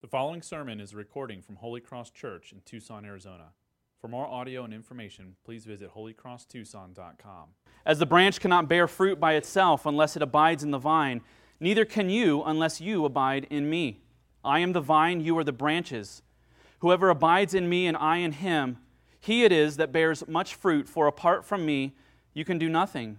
The following sermon is a recording from Holy Cross Church in Tucson, Arizona. For more audio and information, please visit holycrosstucson.com. As the branch cannot bear fruit by itself unless it abides in the vine, neither can you unless you abide in me. I am the vine, you are the branches. Whoever abides in me and I in him, he it is that bears much fruit, for apart from me, you can do nothing.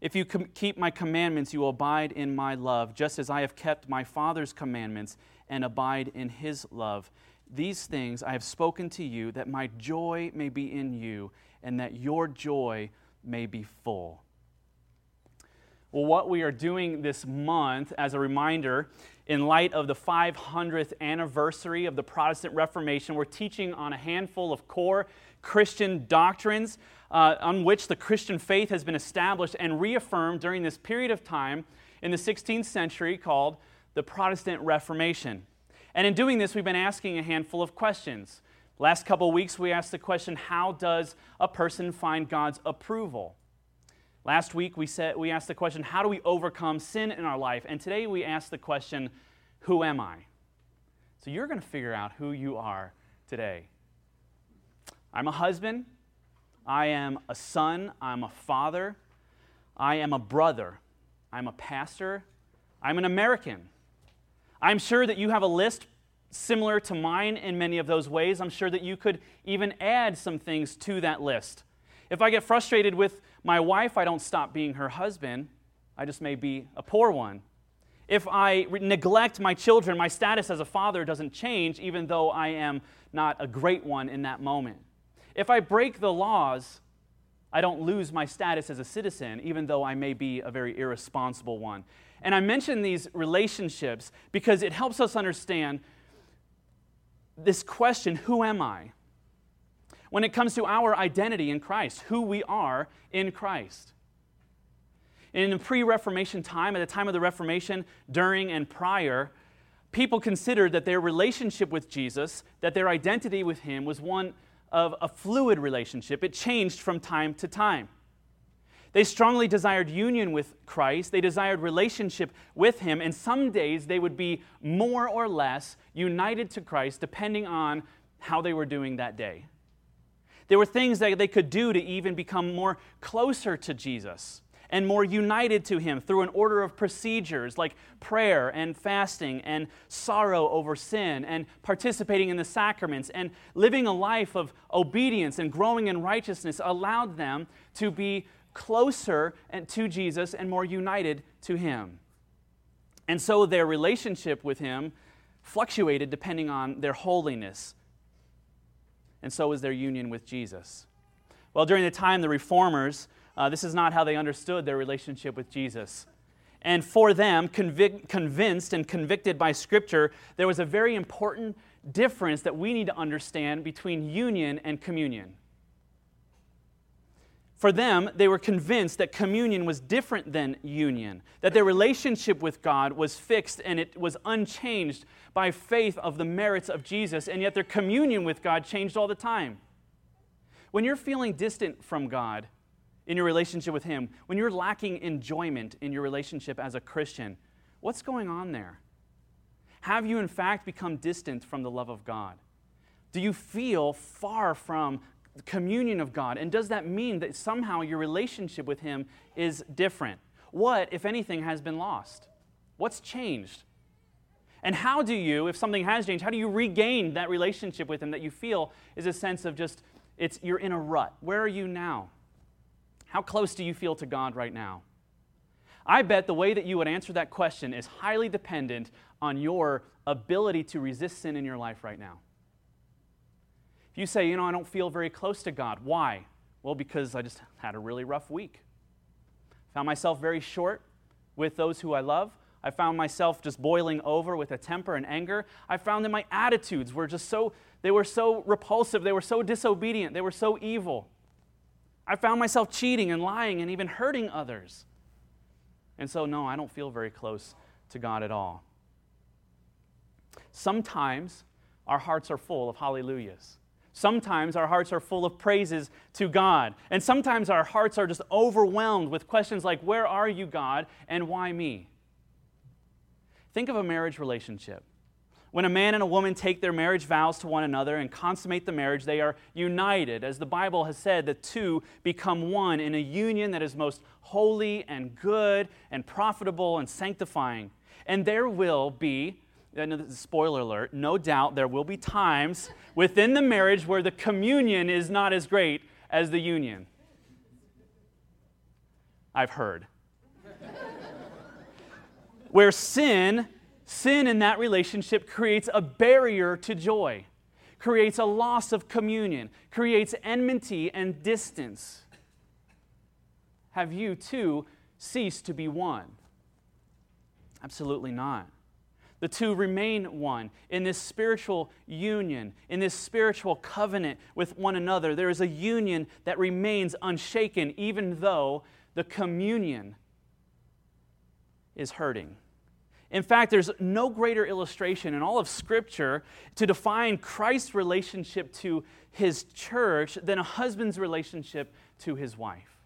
If you com- keep my commandments, you will abide in my love, just as I have kept my Father's commandments and abide in his love. These things I have spoken to you, that my joy may be in you, and that your joy may be full. Well, what we are doing this month, as a reminder, in light of the 500th anniversary of the Protestant Reformation, we're teaching on a handful of core Christian doctrines uh, on which the Christian faith has been established and reaffirmed during this period of time in the 16th century called the Protestant Reformation. And in doing this, we've been asking a handful of questions. Last couple weeks, we asked the question how does a person find God's approval? Last week, we, said, we asked the question how do we overcome sin in our life? And today, we ask the question who am I? So you're going to figure out who you are today. I'm a husband. I am a son, I'm a father, I am a brother, I'm a pastor, I'm an American. I'm sure that you have a list similar to mine in many of those ways. I'm sure that you could even add some things to that list. If I get frustrated with my wife, I don't stop being her husband. I just may be a poor one. If I re- neglect my children, my status as a father doesn't change, even though I am not a great one in that moment. If I break the laws, I don't lose my status as a citizen, even though I may be a very irresponsible one. And I mention these relationships because it helps us understand this question who am I? When it comes to our identity in Christ, who we are in Christ. In the pre Reformation time, at the time of the Reformation, during and prior, people considered that their relationship with Jesus, that their identity with Him was one of a fluid relationship. It changed from time to time. They strongly desired union with Christ. They desired relationship with Him. And some days they would be more or less united to Christ depending on how they were doing that day. There were things that they could do to even become more closer to Jesus and more united to Him through an order of procedures like prayer and fasting and sorrow over sin and participating in the sacraments and living a life of obedience and growing in righteousness allowed them to be closer to Jesus and more united to Him. And so their relationship with Him fluctuated depending on their holiness. And so was their union with Jesus. Well, during the time, the reformers uh, this is not how they understood their relationship with Jesus. And for them, convic- convinced and convicted by Scripture, there was a very important difference that we need to understand between union and communion. For them, they were convinced that communion was different than union, that their relationship with God was fixed and it was unchanged by faith of the merits of Jesus, and yet their communion with God changed all the time. When you're feeling distant from God, in your relationship with Him, when you're lacking enjoyment in your relationship as a Christian, what's going on there? Have you, in fact, become distant from the love of God? Do you feel far from the communion of God? And does that mean that somehow your relationship with Him is different? What, if anything, has been lost? What's changed? And how do you, if something has changed, how do you regain that relationship with Him that you feel is a sense of just, it's, you're in a rut? Where are you now? How close do you feel to God right now? I bet the way that you would answer that question is highly dependent on your ability to resist sin in your life right now. If you say, you know, I don't feel very close to God, why? Well, because I just had a really rough week. Found myself very short with those who I love, I found myself just boiling over with a temper and anger. I found that my attitudes were just so, they were so repulsive. They were so disobedient. They were so evil. I found myself cheating and lying and even hurting others. And so, no, I don't feel very close to God at all. Sometimes our hearts are full of hallelujahs. Sometimes our hearts are full of praises to God. And sometimes our hearts are just overwhelmed with questions like, Where are you, God, and why me? Think of a marriage relationship. When a man and a woman take their marriage vows to one another and consummate the marriage, they are united. As the Bible has said, the two become one in a union that is most holy and good and profitable and sanctifying. And there will be spoiler alert, no doubt there will be times within the marriage where the communion is not as great as the union. I've heard. where sin, sin in that relationship creates a barrier to joy, creates a loss of communion, creates enmity and distance. Have you too ceased to be one? Absolutely not. The two remain one in this spiritual union, in this spiritual covenant with one another. There is a union that remains unshaken, even though the communion is hurting. In fact, there's no greater illustration in all of Scripture to define Christ's relationship to his church than a husband's relationship to his wife.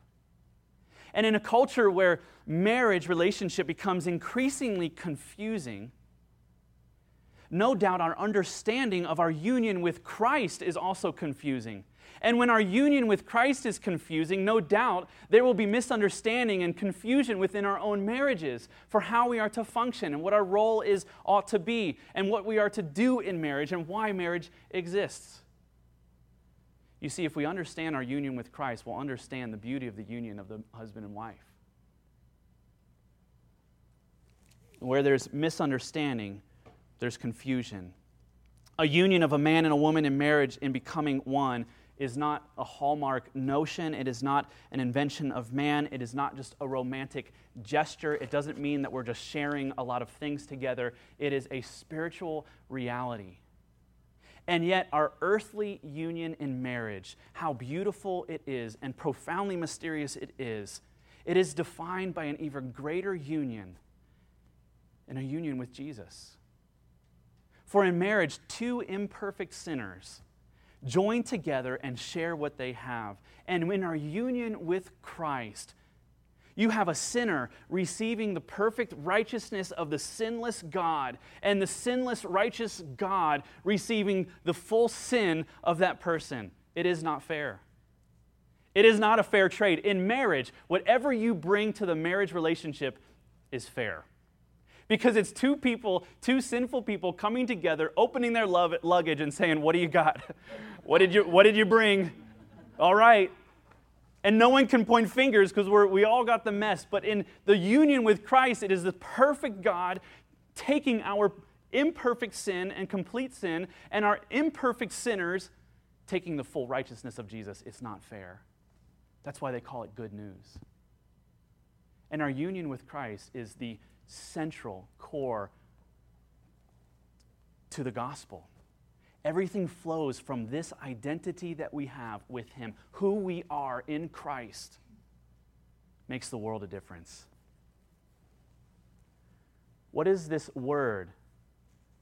And in a culture where marriage relationship becomes increasingly confusing, no doubt our understanding of our union with Christ is also confusing. And when our union with Christ is confusing, no doubt there will be misunderstanding and confusion within our own marriages for how we are to function and what our role is ought to be and what we are to do in marriage and why marriage exists. You see, if we understand our union with Christ, we'll understand the beauty of the union of the husband and wife. Where there's misunderstanding, there's confusion. A union of a man and a woman in marriage in becoming one is not a hallmark notion. It is not an invention of man. It is not just a romantic gesture. It doesn't mean that we're just sharing a lot of things together. It is a spiritual reality. And yet, our earthly union in marriage, how beautiful it is and profoundly mysterious it is, it is defined by an even greater union and a union with Jesus. For in marriage, two imperfect sinners join together and share what they have. And in our union with Christ, you have a sinner receiving the perfect righteousness of the sinless God, and the sinless, righteous God receiving the full sin of that person. It is not fair. It is not a fair trade. In marriage, whatever you bring to the marriage relationship is fair because it's two people, two sinful people coming together, opening their love, luggage and saying, What do you got? what, did you, what did you bring? All right. And no one can point fingers because we all got the mess. But in the union with Christ, it is the perfect God taking our imperfect sin and complete sin and our imperfect sinners taking the full righteousness of Jesus. It's not fair. That's why they call it good news. And our union with Christ is the central core to the gospel. Everything flows from this identity that we have with Him. Who we are in Christ makes the world a difference. What is this word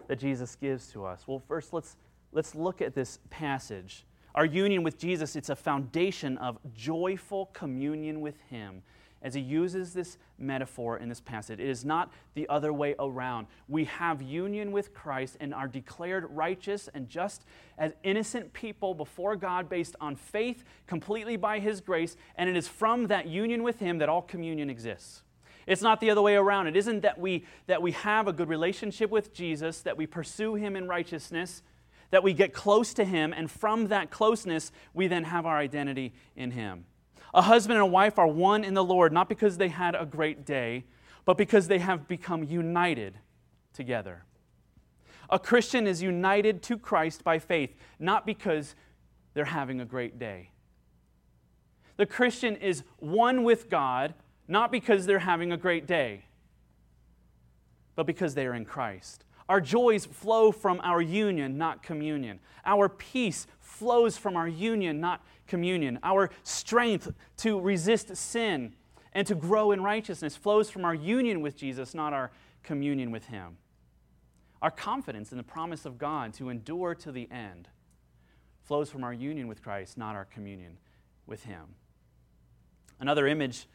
that Jesus gives to us? Well, first let's, let's look at this passage. Our union with Jesus, it's a foundation of joyful communion with Him as he uses this metaphor in this passage. It is not the other way around. We have union with Christ and are declared righteous and just as innocent people before God based on faith, completely by his grace, and it is from that union with him that all communion exists. It's not the other way around. It isn't that we, that we have a good relationship with Jesus, that we pursue him in righteousness, that we get close to him, and from that closeness, we then have our identity in him. A husband and a wife are one in the Lord, not because they had a great day, but because they have become united together. A Christian is united to Christ by faith, not because they're having a great day. The Christian is one with God, not because they're having a great day. but because they are in Christ. Our joys flow from our union, not communion. Our peace flows from our union, not communion. Our strength to resist sin and to grow in righteousness flows from our union with Jesus, not our communion with Him. Our confidence in the promise of God to endure to the end flows from our union with Christ, not our communion with Him. Another image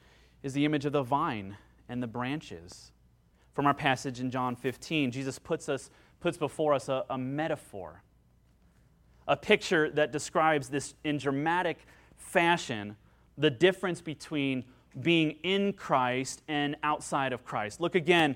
is the image of the vine and the branches. From our passage in John 15, Jesus puts, us, puts before us a, a metaphor, a picture that describes this in dramatic fashion the difference between being in Christ and outside of Christ. Look again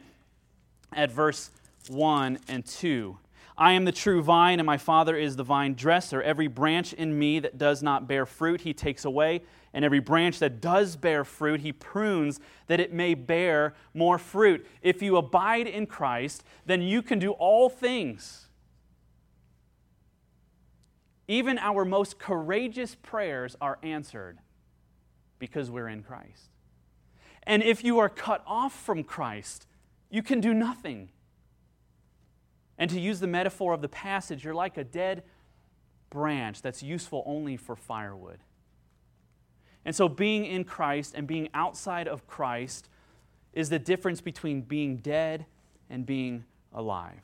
at verse 1 and 2. I am the true vine, and my Father is the vine dresser. Every branch in me that does not bear fruit, he takes away, and every branch that does bear fruit, he prunes that it may bear more fruit. If you abide in Christ, then you can do all things. Even our most courageous prayers are answered because we're in Christ. And if you are cut off from Christ, you can do nothing. And to use the metaphor of the passage, you're like a dead branch that's useful only for firewood. And so, being in Christ and being outside of Christ is the difference between being dead and being alive.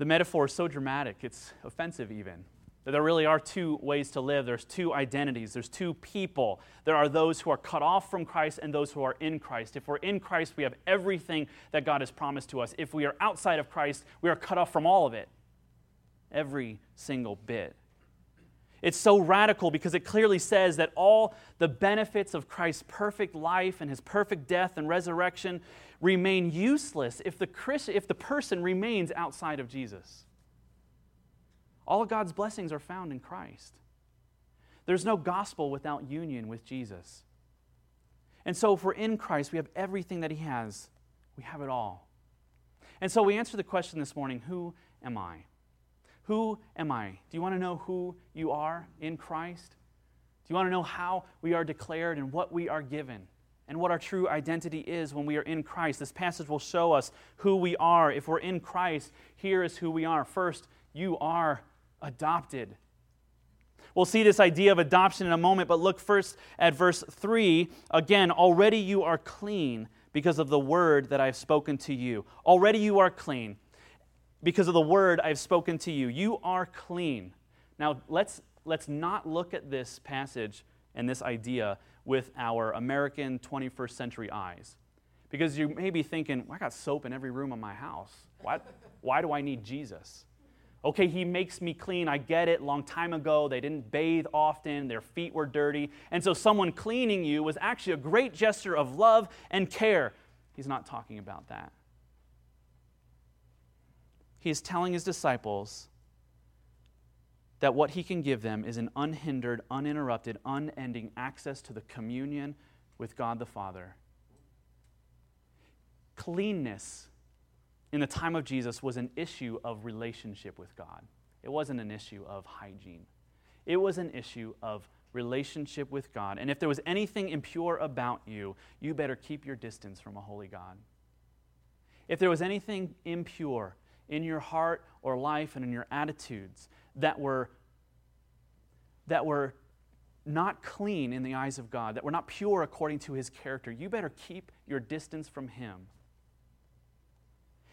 The metaphor is so dramatic, it's offensive even. That there really are two ways to live. There's two identities. There's two people. There are those who are cut off from Christ and those who are in Christ. If we're in Christ, we have everything that God has promised to us. If we are outside of Christ, we are cut off from all of it. Every single bit. It's so radical because it clearly says that all the benefits of Christ's perfect life and his perfect death and resurrection remain useless if the, Christ, if the person remains outside of Jesus. All of God's blessings are found in Christ. There's no gospel without union with Jesus. And so, if we're in Christ, we have everything that He has. We have it all. And so, we answer the question this morning Who am I? Who am I? Do you want to know who you are in Christ? Do you want to know how we are declared and what we are given? And what our true identity is when we are in Christ. This passage will show us who we are. If we're in Christ, here is who we are. First, you are adopted. We'll see this idea of adoption in a moment, but look first at verse 3. Again, already you are clean because of the word that I've spoken to you. Already you are clean because of the word I've spoken to you. You are clean. Now, let's, let's not look at this passage and this idea with our American 21st century eyes. Because you may be thinking, well, I got soap in every room of my house. Why, why do I need Jesus? Okay, he makes me clean. I get it. Long time ago, they didn't bathe often, their feet were dirty. And so, someone cleaning you was actually a great gesture of love and care. He's not talking about that. He is telling his disciples that what he can give them is an unhindered, uninterrupted, unending access to the communion with God the Father. Cleanness in the time of Jesus was an issue of relationship with God. It wasn't an issue of hygiene. It was an issue of relationship with God. And if there was anything impure about you, you better keep your distance from a holy God. If there was anything impure in your heart or life and in your attitudes that were that were not clean in the eyes of God, that were not pure according to his character, you better keep your distance from him.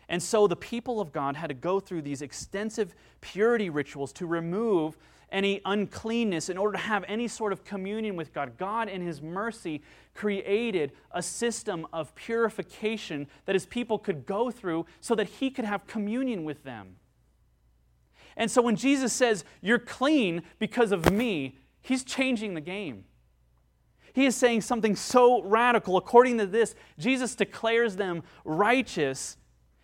And so the people of God had to go through these extensive purity rituals to remove any uncleanness in order to have any sort of communion with God. God, in His mercy, created a system of purification that His people could go through so that He could have communion with them. And so when Jesus says, You're clean because of me, He's changing the game. He is saying something so radical. According to this, Jesus declares them righteous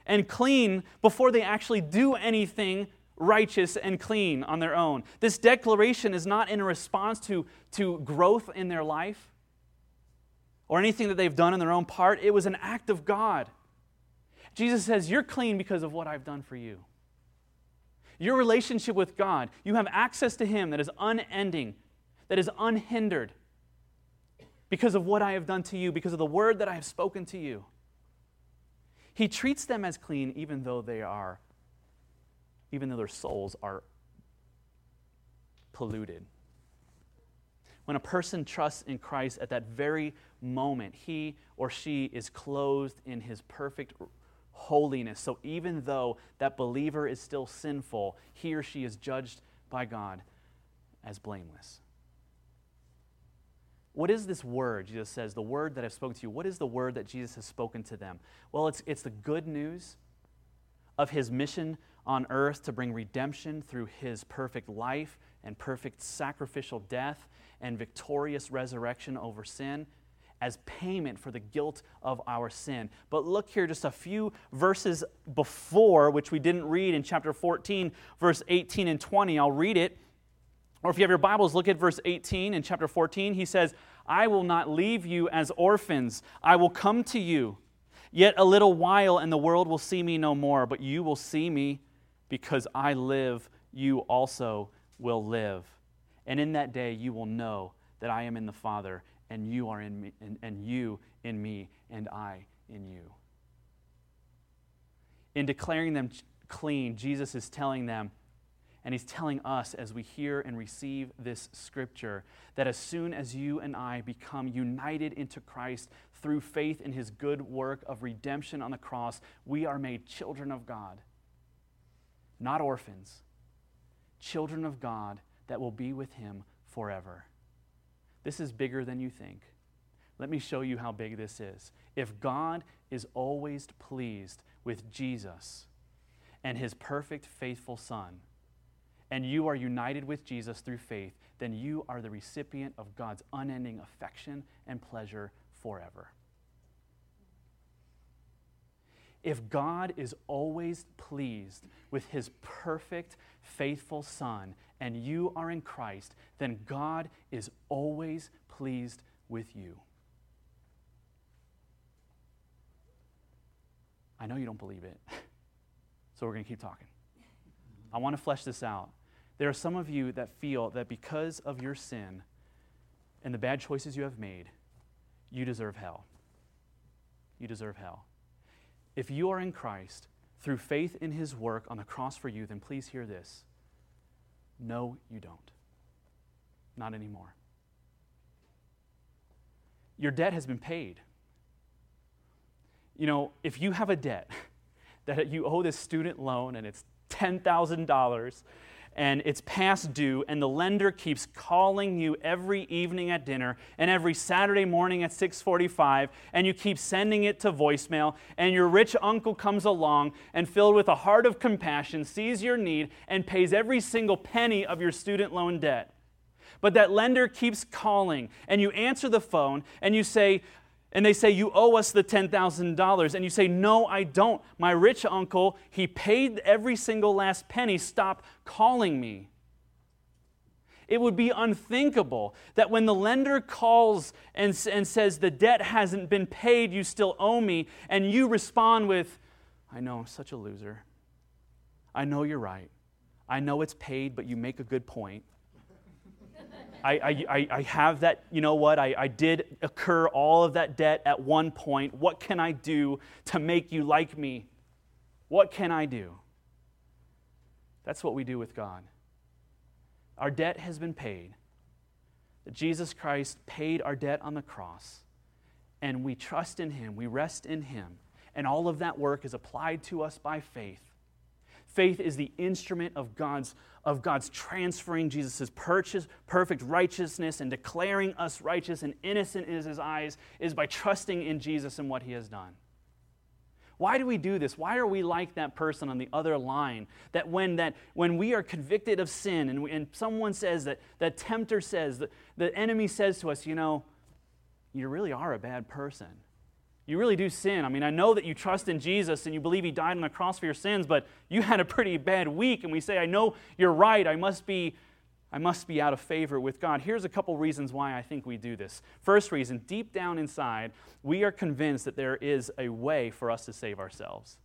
and clean before they actually do anything righteous and clean on their own. This declaration is not in response to, to growth in their life or anything that they've done in their own part. It was an act of God. Jesus says, You're clean because of what I've done for you. Your relationship with God, you have access to Him that is unending, that is unhindered because of what I have done to you, because of the word that I have spoken to you. He treats them as clean even though they are, even though their souls are polluted. When a person trusts in Christ at that very moment, he or she is clothed in his perfect holiness. So even though that believer is still sinful, he or she is judged by God as blameless. What is this word? Jesus says, the word that I've spoken to you. What is the word that Jesus has spoken to them? Well, it's, it's the good news of his mission on earth to bring redemption through his perfect life and perfect sacrificial death and victorious resurrection over sin as payment for the guilt of our sin. But look here, just a few verses before, which we didn't read in chapter 14, verse 18 and 20. I'll read it. Or if you have your Bibles, look at verse 18 in chapter 14. He says, I will not leave you as orphans, I will come to you. Yet a little while, and the world will see me no more, but you will see me because I live, you also will live. And in that day you will know that I am in the Father, and you are in me, and, and you in me, and I in you. In declaring them clean, Jesus is telling them, and he's telling us as we hear and receive this scripture, that as soon as you and I become united into Christ through faith in his good work of redemption on the cross, we are made children of God, not orphans, children of God that will be with him forever. This is bigger than you think. Let me show you how big this is. If God is always pleased with Jesus and his perfect, faithful Son, and you are united with Jesus through faith, then you are the recipient of God's unending affection and pleasure forever. If God is always pleased with his perfect, faithful Son, and you are in Christ, then God is always pleased with you. I know you don't believe it, so we're going to keep talking. I want to flesh this out. There are some of you that feel that because of your sin and the bad choices you have made, you deserve hell. You deserve hell. If you are in Christ through faith in his work on the cross for you, then please hear this. No, you don't. Not anymore. Your debt has been paid. You know, if you have a debt that you owe this student loan and it's $10,000 and it's past due, and the lender keeps calling you every evening at dinner and every Saturday morning at 6:45, and you keep sending it to voicemail, and your rich uncle comes along and filled with a heart of compassion sees your need and pays every single penny of your student loan debt. But that lender keeps calling, and you answer the phone and you say, and they say, You owe us the $10,000. And you say, No, I don't. My rich uncle, he paid every single last penny. Stop calling me. It would be unthinkable that when the lender calls and, and says, The debt hasn't been paid, you still owe me, and you respond with, I know, I'm such a loser. I know you're right. I know it's paid, but you make a good point. I, I, I have that, you know what, I, I did incur all of that debt at one point. What can I do to make you like me? What can I do? That's what we do with God. Our debt has been paid. Jesus Christ paid our debt on the cross, and we trust in Him, we rest in Him, and all of that work is applied to us by faith. Faith is the instrument of God's, of God's transferring Jesus' purchase, perfect righteousness and declaring us righteous and innocent in his eyes is by trusting in Jesus and what he has done. Why do we do this? Why are we like that person on the other line? That when, that, when we are convicted of sin and, we, and someone says that, that tempter says, that the enemy says to us, you know, you really are a bad person you really do sin. I mean, I know that you trust in Jesus and you believe he died on the cross for your sins, but you had a pretty bad week and we say, "I know you're right. I must be I must be out of favor with God." Here's a couple reasons why I think we do this. First reason, deep down inside, we are convinced that there is a way for us to save ourselves.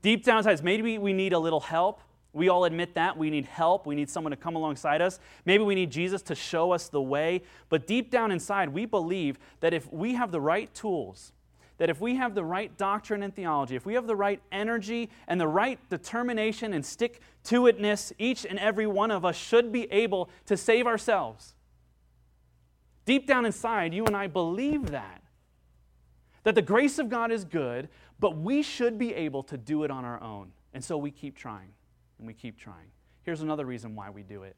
Deep down inside, maybe we need a little help. We all admit that. We need help. We need someone to come alongside us. Maybe we need Jesus to show us the way. But deep down inside, we believe that if we have the right tools, that if we have the right doctrine and theology, if we have the right energy and the right determination and stick to itness, each and every one of us should be able to save ourselves. Deep down inside, you and I believe that. That the grace of God is good, but we should be able to do it on our own. And so we keep trying and we keep trying. Here's another reason why we do it.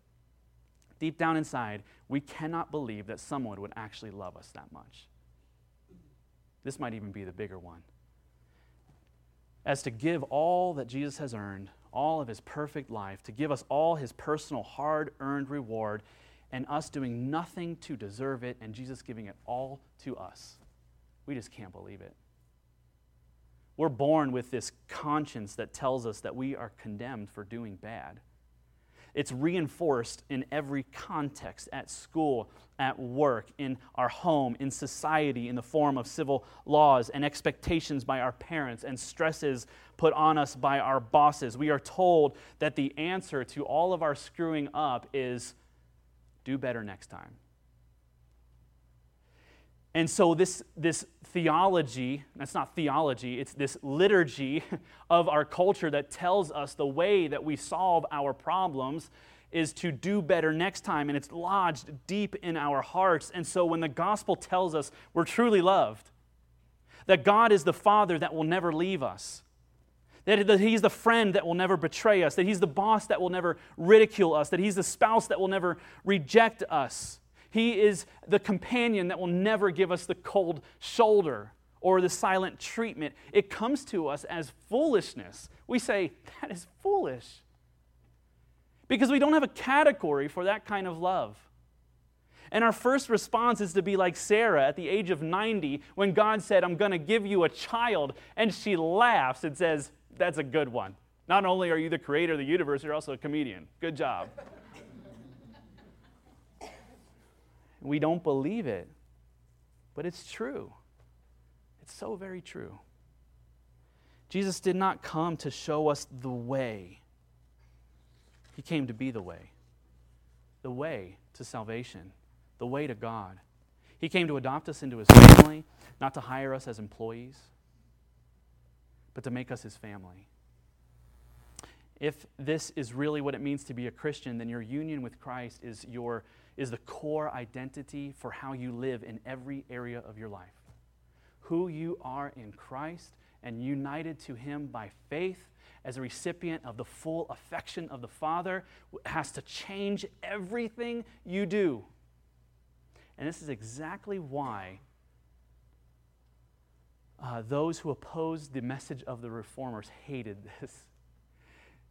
Deep down inside, we cannot believe that someone would actually love us that much. This might even be the bigger one. As to give all that Jesus has earned, all of his perfect life, to give us all his personal hard earned reward, and us doing nothing to deserve it, and Jesus giving it all to us. We just can't believe it. We're born with this conscience that tells us that we are condemned for doing bad. It's reinforced in every context at school, at work, in our home, in society, in the form of civil laws and expectations by our parents and stresses put on us by our bosses. We are told that the answer to all of our screwing up is do better next time. And so, this, this theology, that's not theology, it's this liturgy of our culture that tells us the way that we solve our problems is to do better next time, and it's lodged deep in our hearts. And so, when the gospel tells us we're truly loved, that God is the Father that will never leave us, that He's the friend that will never betray us, that He's the boss that will never ridicule us, that He's the spouse that will never reject us he is the companion that will never give us the cold shoulder or the silent treatment. It comes to us as foolishness. We say, that is foolish. Because we don't have a category for that kind of love. And our first response is to be like Sarah at the age of 90 when God said, I'm going to give you a child. And she laughs and says, That's a good one. Not only are you the creator of the universe, you're also a comedian. Good job. We don't believe it, but it's true. It's so very true. Jesus did not come to show us the way, He came to be the way. The way to salvation, the way to God. He came to adopt us into His family, not to hire us as employees, but to make us His family. If this is really what it means to be a Christian, then your union with Christ is your is the core identity for how you live in every area of your life. Who you are in Christ and united to Him by faith as a recipient of the full affection of the Father has to change everything you do. And this is exactly why uh, those who opposed the message of the reformers hated this.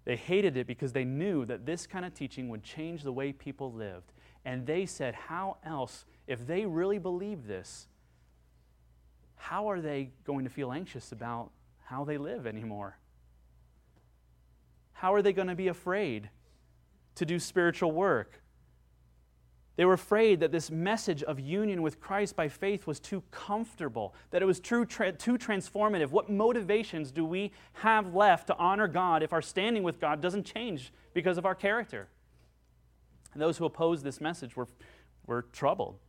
They hated it because they knew that this kind of teaching would change the way people lived. And they said, How else, if they really believe this, how are they going to feel anxious about how they live anymore? How are they going to be afraid to do spiritual work? They were afraid that this message of union with Christ by faith was too comfortable, that it was too, tra- too transformative. What motivations do we have left to honor God if our standing with God doesn't change because of our character? And those who oppose this message were, were troubled.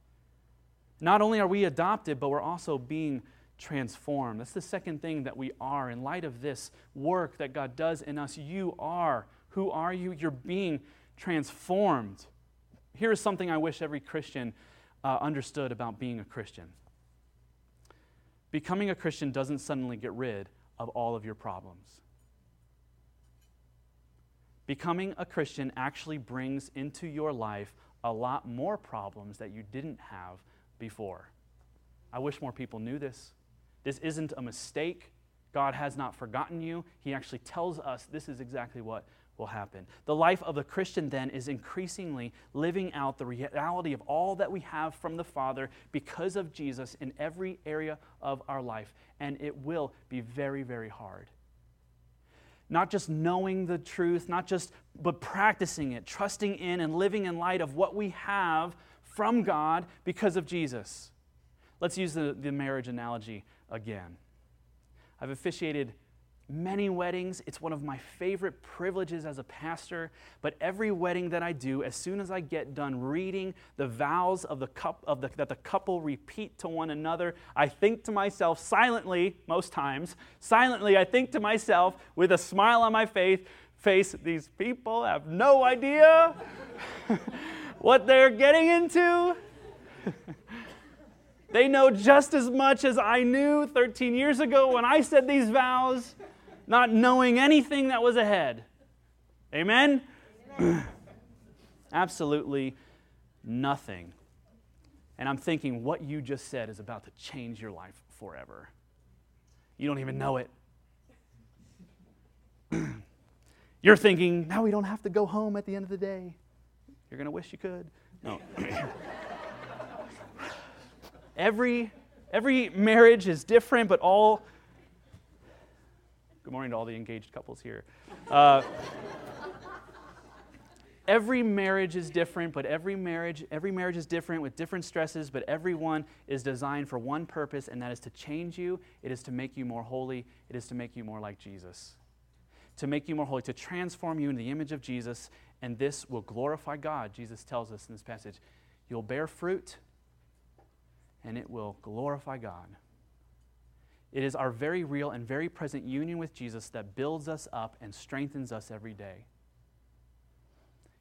Not only are we adopted, but we're also being transformed. That's the second thing that we are. In light of this work that God does in us, you are. Who are you? You're being transformed. Here is something I wish every Christian uh, understood about being a Christian. Becoming a Christian doesn't suddenly get rid of all of your problems. Becoming a Christian actually brings into your life a lot more problems that you didn't have before. I wish more people knew this. This isn't a mistake. God has not forgotten you. He actually tells us this is exactly what will happen. The life of the Christian then is increasingly living out the reality of all that we have from the Father because of Jesus in every area of our life. And it will be very, very hard not just knowing the truth, not just, but practicing it, trusting in and living in light of what we have from God because of Jesus. Let's use the, the marriage analogy again. I've officiated many weddings. It's one of my favorite privileges as a pastor. But every wedding that I do, as soon as I get done reading the vows of the cup of the, that the couple repeat to one another, I think to myself silently, most times, silently, I think to myself with a smile on my face, face these people have no idea what they're getting into. they know just as much as I knew 13 years ago when I said these vows not knowing anything that was ahead. Amen? Absolutely nothing. And I'm thinking, what you just said is about to change your life forever. You don't even know it. You're thinking, now we don't have to go home at the end of the day. You're going to wish you could. No. every, every marriage is different, but all Good morning to all the engaged couples here. Uh, every marriage is different, but every marriage, every marriage is different with different stresses, but everyone is designed for one purpose, and that is to change you. It is to make you more holy. It is to make you more like Jesus. To make you more holy, to transform you into the image of Jesus, and this will glorify God. Jesus tells us in this passage, you'll bear fruit, and it will glorify God. It is our very real and very present union with Jesus that builds us up and strengthens us every day.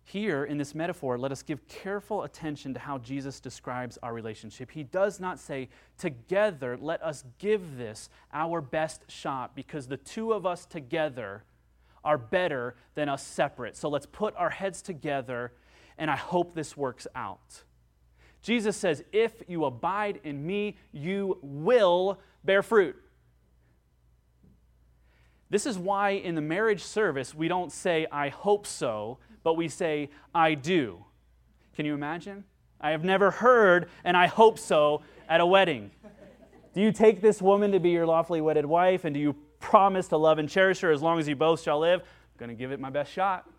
Here in this metaphor, let us give careful attention to how Jesus describes our relationship. He does not say, Together, let us give this our best shot because the two of us together are better than us separate. So let's put our heads together and I hope this works out. Jesus says, If you abide in me, you will bear fruit. This is why in the marriage service we don't say, I hope so, but we say, I do. Can you imagine? I have never heard and I hope so at a wedding. Do you take this woman to be your lawfully wedded wife, and do you promise to love and cherish her as long as you both shall live? I'm going to give it my best shot.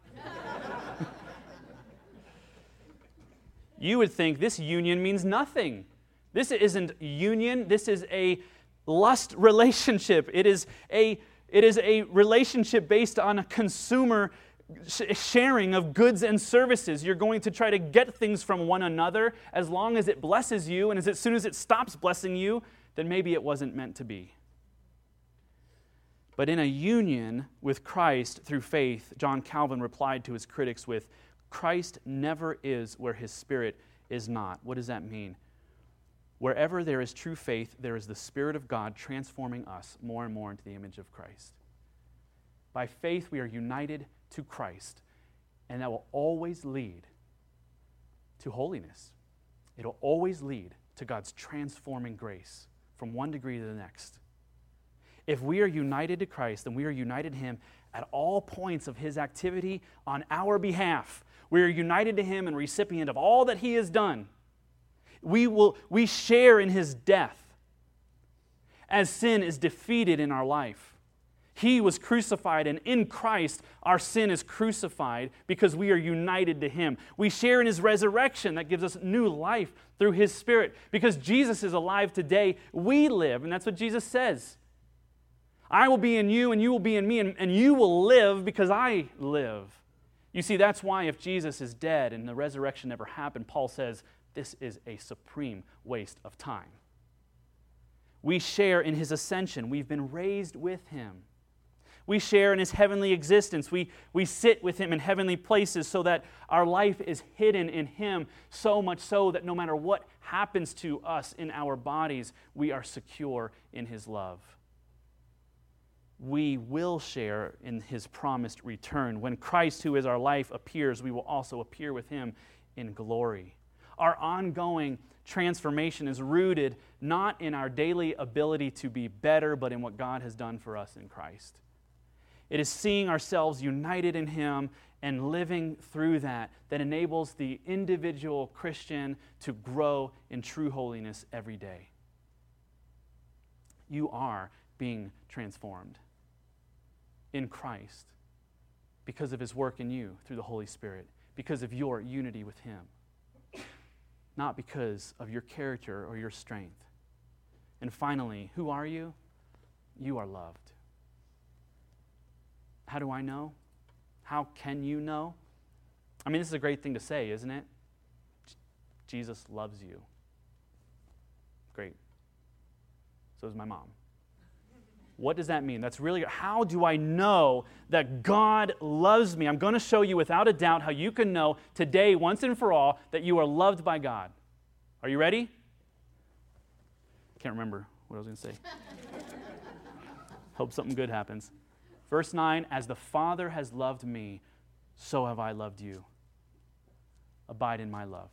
You would think this union means nothing. This isn't union, this is a lust relationship. It is a it is a relationship based on a consumer sharing of goods and services. You're going to try to get things from one another as long as it blesses you, and as, as soon as it stops blessing you, then maybe it wasn't meant to be. But in a union with Christ through faith, John Calvin replied to his critics with, Christ never is where his spirit is not. What does that mean? Wherever there is true faith, there is the Spirit of God transforming us more and more into the image of Christ. By faith, we are united to Christ, and that will always lead to holiness. It'll always lead to God's transforming grace from one degree to the next. If we are united to Christ, then we are united to Him at all points of His activity on our behalf. We are united to Him and recipient of all that He has done. We, will, we share in his death as sin is defeated in our life. He was crucified, and in Christ, our sin is crucified because we are united to Him. We share in His resurrection that gives us new life through His Spirit. Because Jesus is alive today, we live, and that's what Jesus says. I will be in you, and you will be in me, and, and you will live because I live. You see, that's why if Jesus is dead and the resurrection never happened, Paul says, this is a supreme waste of time. We share in his ascension. We've been raised with him. We share in his heavenly existence. We, we sit with him in heavenly places so that our life is hidden in him, so much so that no matter what happens to us in our bodies, we are secure in his love. We will share in his promised return. When Christ, who is our life, appears, we will also appear with him in glory our ongoing transformation is rooted not in our daily ability to be better, but in what God has done for us in Christ. It is seeing ourselves united in Him and living through that that enables the individual Christian to grow in true holiness every day. You are being transformed in Christ because of His work in you through the Holy Spirit, because of your unity with Him not because of your character or your strength. And finally, who are you? You are loved. How do I know? How can you know? I mean, this is a great thing to say, isn't it? Jesus loves you. Great. So is my mom. What does that mean? That's really how do I know that God loves me? I'm going to show you without a doubt how you can know today, once and for all, that you are loved by God. Are you ready? Can't remember what I was going to say. Hope something good happens. Verse 9 As the Father has loved me, so have I loved you. Abide in my love.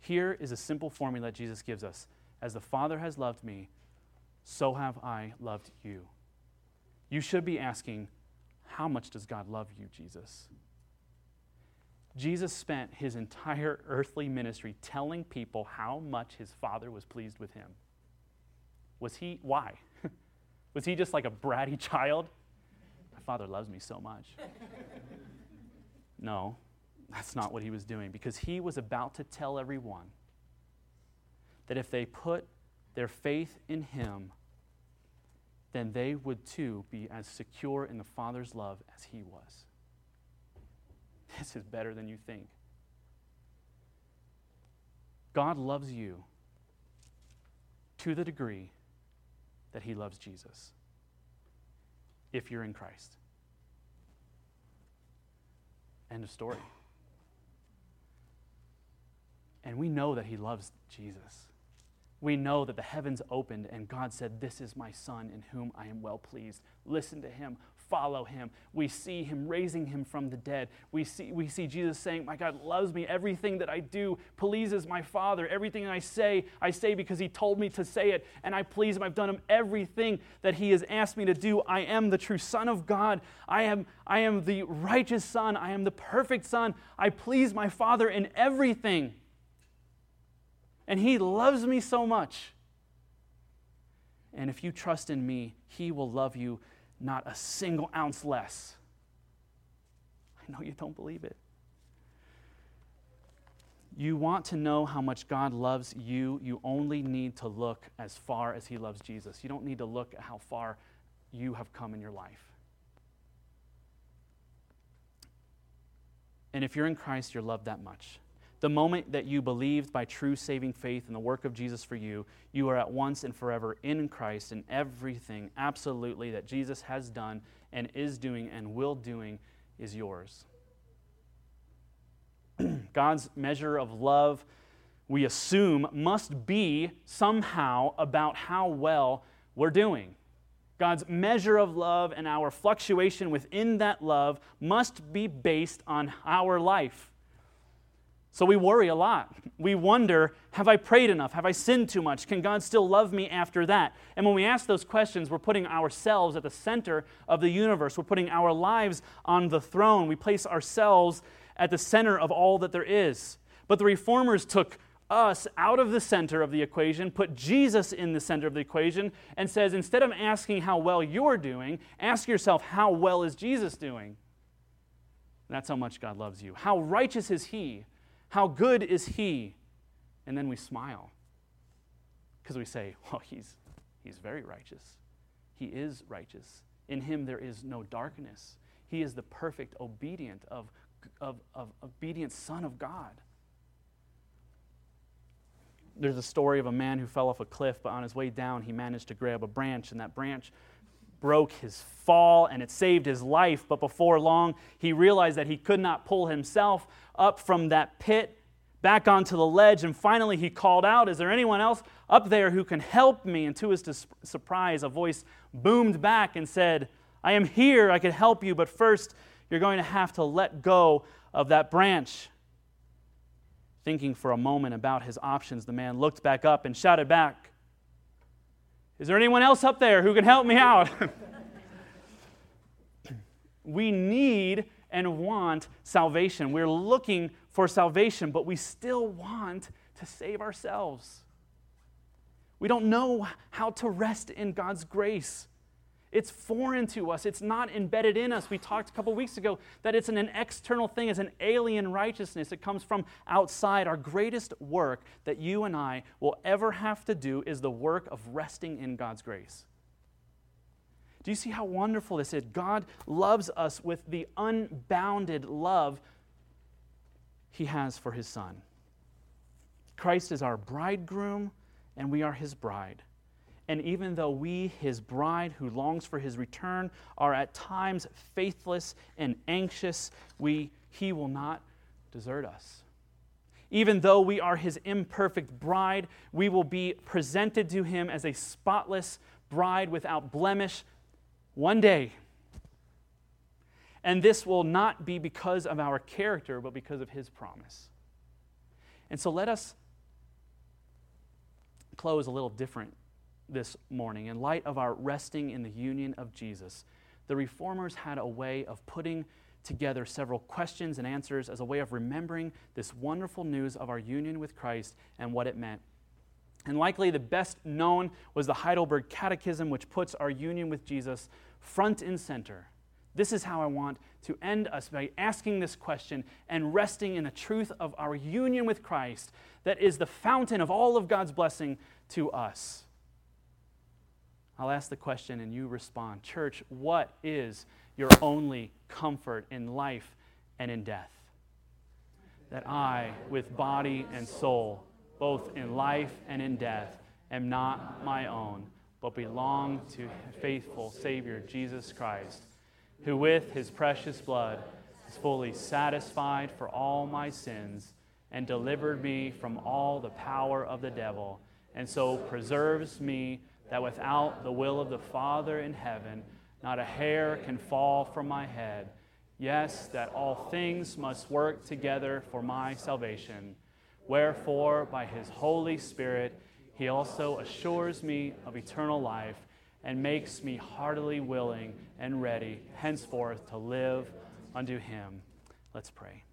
Here is a simple formula Jesus gives us As the Father has loved me, so have I loved you. You should be asking, How much does God love you, Jesus? Jesus spent his entire earthly ministry telling people how much his Father was pleased with him. Was he, why? was he just like a bratty child? My Father loves me so much. no, that's not what he was doing because he was about to tell everyone that if they put their faith in him, then they would too be as secure in the Father's love as he was. This is better than you think. God loves you to the degree that he loves Jesus if you're in Christ. End of story. And we know that he loves Jesus we know that the heavens opened and God said, This is my son in whom I am well pleased. Listen to him, follow him. We see him raising him from the dead. We see, we see Jesus saying, My God loves me. Everything that I do pleases my Father. Everything I say, I say because he told me to say it, and I please him. I've done him everything that he has asked me to do. I am the true Son of God. I am, I am the righteous Son. I am the perfect Son. I please my Father in everything. And He loves me so much. And if you trust in me, He will love you not a single ounce less. I know you don't believe it. You want to know how much God loves you, you only need to look as far as He loves Jesus. You don't need to look at how far you have come in your life. And if you're in Christ, you're loved that much. The moment that you believed by true saving faith in the work of Jesus for you, you are at once and forever in Christ, and everything absolutely that Jesus has done and is doing and will doing is yours. God's measure of love, we assume, must be somehow about how well we're doing. God's measure of love and our fluctuation within that love must be based on our life. So we worry a lot. We wonder have I prayed enough? Have I sinned too much? Can God still love me after that? And when we ask those questions, we're putting ourselves at the center of the universe. We're putting our lives on the throne. We place ourselves at the center of all that there is. But the reformers took us out of the center of the equation, put Jesus in the center of the equation, and says instead of asking how well you're doing, ask yourself how well is Jesus doing? That's how much God loves you. How righteous is He? How good is he? And then we smile because we say, well, he's, he's very righteous. He is righteous. In him there is no darkness. He is the perfect obedient of, of, of obedient Son of God. There's a story of a man who fell off a cliff, but on his way down, he managed to grab a branch, and that branch broke his fall and it saved his life. But before long, he realized that he could not pull himself up from that pit back onto the ledge. And finally, he called out, Is there anyone else up there who can help me? And to his dis- surprise, a voice boomed back and said, I am here, I can help you, but first, you're going to have to let go of that branch. Thinking for a moment about his options, the man looked back up and shouted back, is there anyone else up there who can help me out? we need and want salvation. We're looking for salvation, but we still want to save ourselves. We don't know how to rest in God's grace. It's foreign to us. It's not embedded in us. We talked a couple weeks ago that it's an, an external thing, it's an alien righteousness. It comes from outside. Our greatest work that you and I will ever have to do is the work of resting in God's grace. Do you see how wonderful this is? God loves us with the unbounded love he has for his son. Christ is our bridegroom, and we are his bride. And even though we, his bride, who longs for his return, are at times faithless and anxious, we, he will not desert us. Even though we are his imperfect bride, we will be presented to him as a spotless bride without blemish one day. And this will not be because of our character, but because of his promise. And so let us close a little different this morning. In light of our resting in the union of Jesus, the reformers had a way of putting together several questions and answers as a way of remembering this wonderful news of our union with Christ and what it meant. And likely the best known was the Heidelberg Catechism, which puts our union with Jesus front and center. This is how I want to end us by asking this question and resting in the truth of our union with Christ that is the fountain of all of God's blessing to us. I'll ask the question and you respond. Church, what is your only comfort in life and in death? That I, with body and soul, both in life and in death, am not my own, but belong to faithful Savior Jesus Christ, who with his precious blood has fully satisfied for all my sins and delivered me from all the power of the devil, and so preserves me that without the will of the Father in heaven, not a hair can fall from my head. Yes, that all things must work together for my salvation. Wherefore, by his Holy Spirit, he also assures me of eternal life and makes me heartily willing and ready henceforth to live unto him. Let's pray.